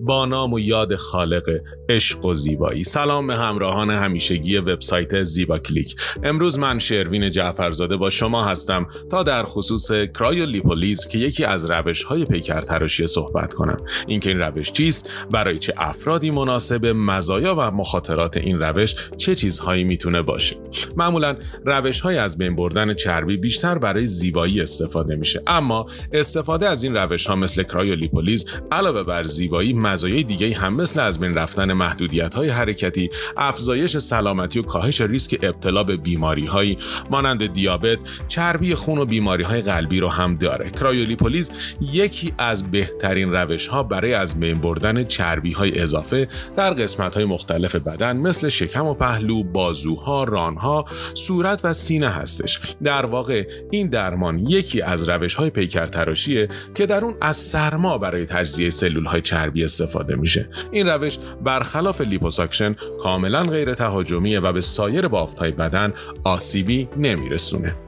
با نام و یاد خالق عشق و زیبایی. سلام به همراهان همیشگی وبسایت زیبا کلیک. امروز من شروین جعفرزاده با شما هستم تا در خصوص کرایولیپولیز که یکی از روش های پیکر تراشی صحبت کنم. اینکه این روش چیست؟ برای چه افرادی مناسب مزایا و مخاطرات این روش چه چیزهایی می‌تونه باشه؟ معمولا روش های از بین بردن چربی بیشتر برای زیبایی استفاده میشه. اما استفاده از این روش ها مثل کرایولیپولیز علاوه بر زیبایی مزایای دیگه هم مثل از بین رفتن محدودیت های حرکتی، افزایش سلامتی و کاهش ریسک ابتلا به بیماری هایی مانند دیابت، چربی خون و بیماری های قلبی رو هم داره. کرایولیپولیز یکی از بهترین روش ها برای از بین بردن چربی های اضافه در قسمت های مختلف بدن مثل شکم و پهلو، بازوها، رانها، صورت و سینه هستش. در واقع این درمان یکی از روش های پیکر تراشیه که در اون از سرما برای تجزیه سلول های چربی استفاده میشه. این روش برخلاف لیپوساکشن کاملا غیر تهاجمیه و به سایر بافتهای بدن آسیبی نمیرسونه.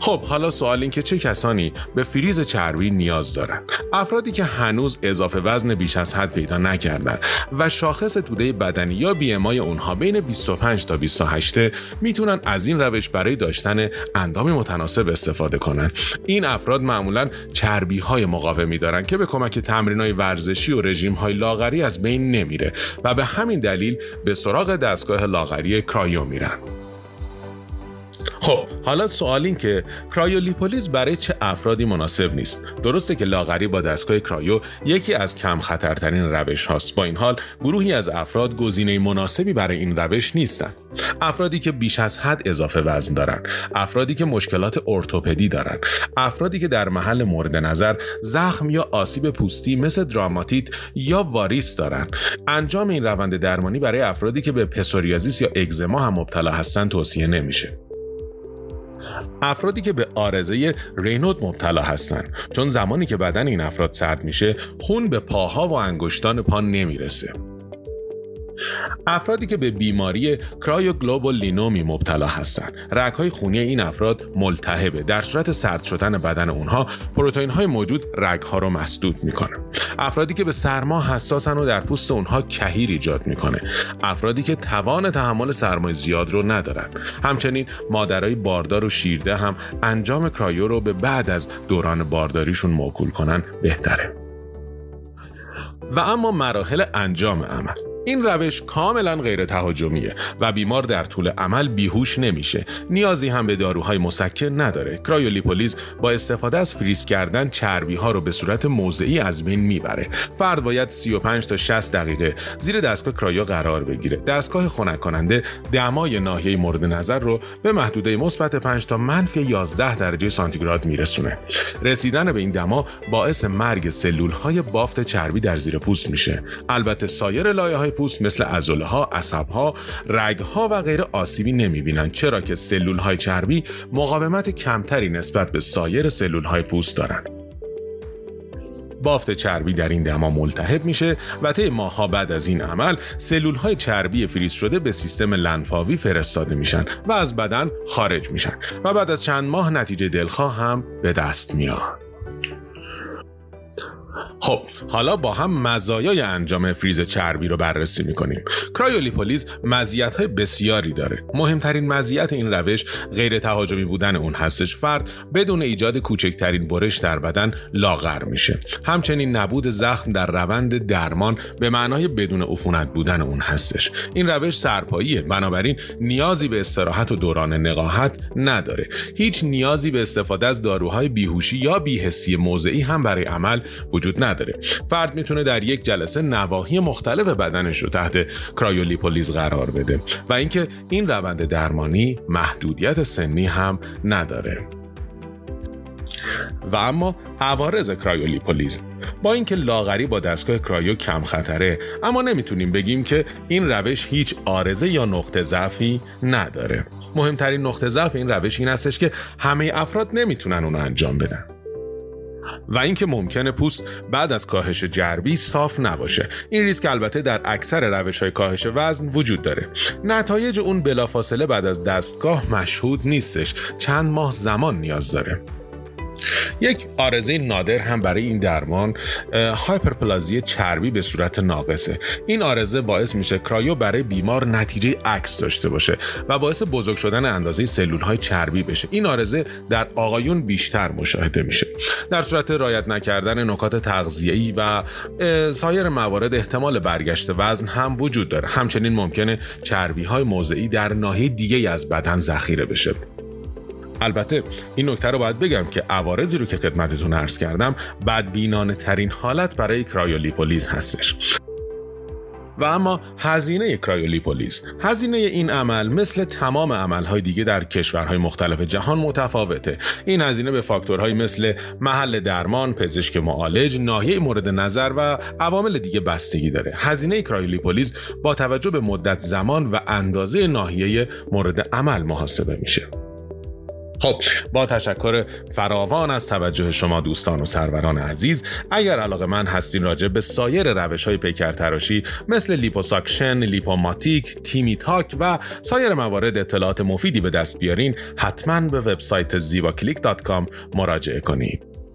خب حالا سوال این که چه کسانی به فریز چربی نیاز دارن افرادی که هنوز اضافه وزن بیش از حد پیدا نکردن و شاخص توده بدنی یا BMI اونها بین 25 تا 28 می‌تونن از این روش برای داشتن اندامی متناسب استفاده کنن. این افراد معمولا چربی های مقاومی دارن که به کمک تمرین های ورزشی و رژیم های لاغری از بین نمیره و به همین دلیل به سراغ دستگاه لاغری کرایو میرن. خب حالا سوال این که کرایولیپولیز برای چه افرادی مناسب نیست؟ درسته که لاغری با دستگاه کرایو یکی از کم خطرترین روش هاست. با این حال گروهی از افراد گزینه مناسبی برای این روش نیستند افرادی که بیش از حد اضافه وزن دارند افرادی که مشکلات ارتوپدی دارند افرادی که در محل مورد نظر زخم یا آسیب پوستی مثل دراماتیت یا واریس دارند انجام این روند درمانی برای افرادی که به پسوریازیس یا اگزما هم مبتلا هستند توصیه نمیشه. افرادی که به آرزه رینود مبتلا هستند چون زمانی که بدن این افراد سرد میشه خون به پاها و انگشتان پا نمی‌رسه. افرادی که به بیماری لینومی مبتلا هستند. رگهای خونی این افراد ملتهبه. در صورت سرد شدن بدن اونها پروتئین های موجود رگها رو مسدود می‌کنه. افرادی که به سرما حساسن و در پوست اونها کهیر ایجاد می‌کنه. افرادی که توان تحمل سرمای زیاد رو ندارن. همچنین مادرای باردار و شیرده هم انجام کرایو رو به بعد از دوران بارداریشون موکول کنن بهتره. و اما مراحل انجام عمل. این روش کاملا غیر تهاجمیه و بیمار در طول عمل بیهوش نمیشه. نیازی هم به داروهای مسکن نداره. کرایولیپولیز با استفاده از فریز کردن چربی ها رو به صورت موضعی از بین می‌بره. فرد باید 35 تا 60 دقیقه زیر دستگاه کرایو قرار بگیره. دستگاه خنک کننده دمای ناحیه مورد نظر رو به محدوده مثبت 5 تا منفی 11 درجه سانتیگراد میرسونه. رسیدن به این دما باعث مرگ سلول های بافت چربی در زیر پوست میشه. البته سایر لایه های پوست مثل عضله ها، عصب ها، رگ ها و غیر آسیبی نمی‌بینند چرا که سلول های چربی مقاومت کمتری نسبت به سایر سلول های پوست دارند. بافت چربی در این دما ملتهب میشه و طی ماهها بعد از این عمل سلول های چربی فریز شده به سیستم لنفاوی فرستاده میشن و از بدن خارج میشن و بعد از چند ماه نتیجه دلخواه هم به دست میاد. خب حالا با هم مزایای انجام فریز چربی رو بررسی می‌کنیم. کرایولیپولیز مزیت های بسیاری داره. مهمترین مزیت این روش غیر تهاجمی بودن اون هستش. فرد بدون ایجاد کوچکترین برش در بدن لاغر میشه. همچنین نبود زخم در روند درمان به معنای بدون عفونت بودن اون هستش. این روش سرپاییه. بنابراین نیازی به استراحت و دوران نقاهت نداره. هیچ نیازی به استفاده از داروهای بیهوشی یا بی‌حسی موضعی هم برای عمل وجود نداره. فرد می‌تونه در یک جلسه نواحی مختلف بدنش رو تحت کرایولیپولیز قرار بده و اینکه این روند درمانی محدودیت سنی هم نداره. و اما عوارض کرایولیپولیز با اینکه لاغری با دستگاه کرایو کم خطره اما نمی‌تونیم بگیم که این روش هیچ عارضه یا نقطه ضعفی نداره. مهمترین نقطه ضعف این روش این هستش که همه افراد نمی‌تونن اونو انجام بدن. و اینکه ممکنه پوست بعد از کاهش جربی صاف نباشه. این ریسک البته در اکثر روش های کاهش وزن وجود داره. نتایج اون بلافاصله بعد از دستگاه مشهود نیستش. چند ماه زمان نیاز داره. یک آرزه نادر هم برای این درمان هایپرپلازی چربی به صورت ناقصه. این آرزه باعث میشه کرایو برای بیمار نتیجه عکس داشته باشه و باعث بزرگ شدن اندازه سلول های چربی بشه. این آرزه در آقایون بیشتر مشاهده میشه. در صورت رایت نکردن نکات تغذیه‌ای و سایر موارد احتمال برگشت وزن هم وجود داره. همچنین ممکنه چربی های موضعی در ناحیه دیگه از بدن ذخیره بشه. البته این نکته رو باید بگم که عوارضی رو که خدمتتون عرض کردم بدبینانه ترین حالت برای کرایولیپولیز هستش. و اما هزینه کرایولیپولیز هزینه این عمل مثل تمام عملهای دیگه در کشورهای مختلف جهان متفاوته. این هزینه به فاکتورهایی مثل محل درمان پزشک معالج ناحیه مورد نظر و عوامل دیگه بستگی داره. هزینه کرایولیپولیز با توجه به مدت زمان و اندازه ناحیه مورد عمل محاسبه میشه. خب با تشکر فراوان از توجه شما دوستان و سروران عزیز اگر علاقه‌مند هستین راجع به سایر روش های پیکر تراشی مثل لیپوساکشن، لیپوماتیک، tummy tuck و سایر موارد اطلاعات مفیدی به دست بیارین حتما به وبسایت زیباکلیک مراجعه کنید.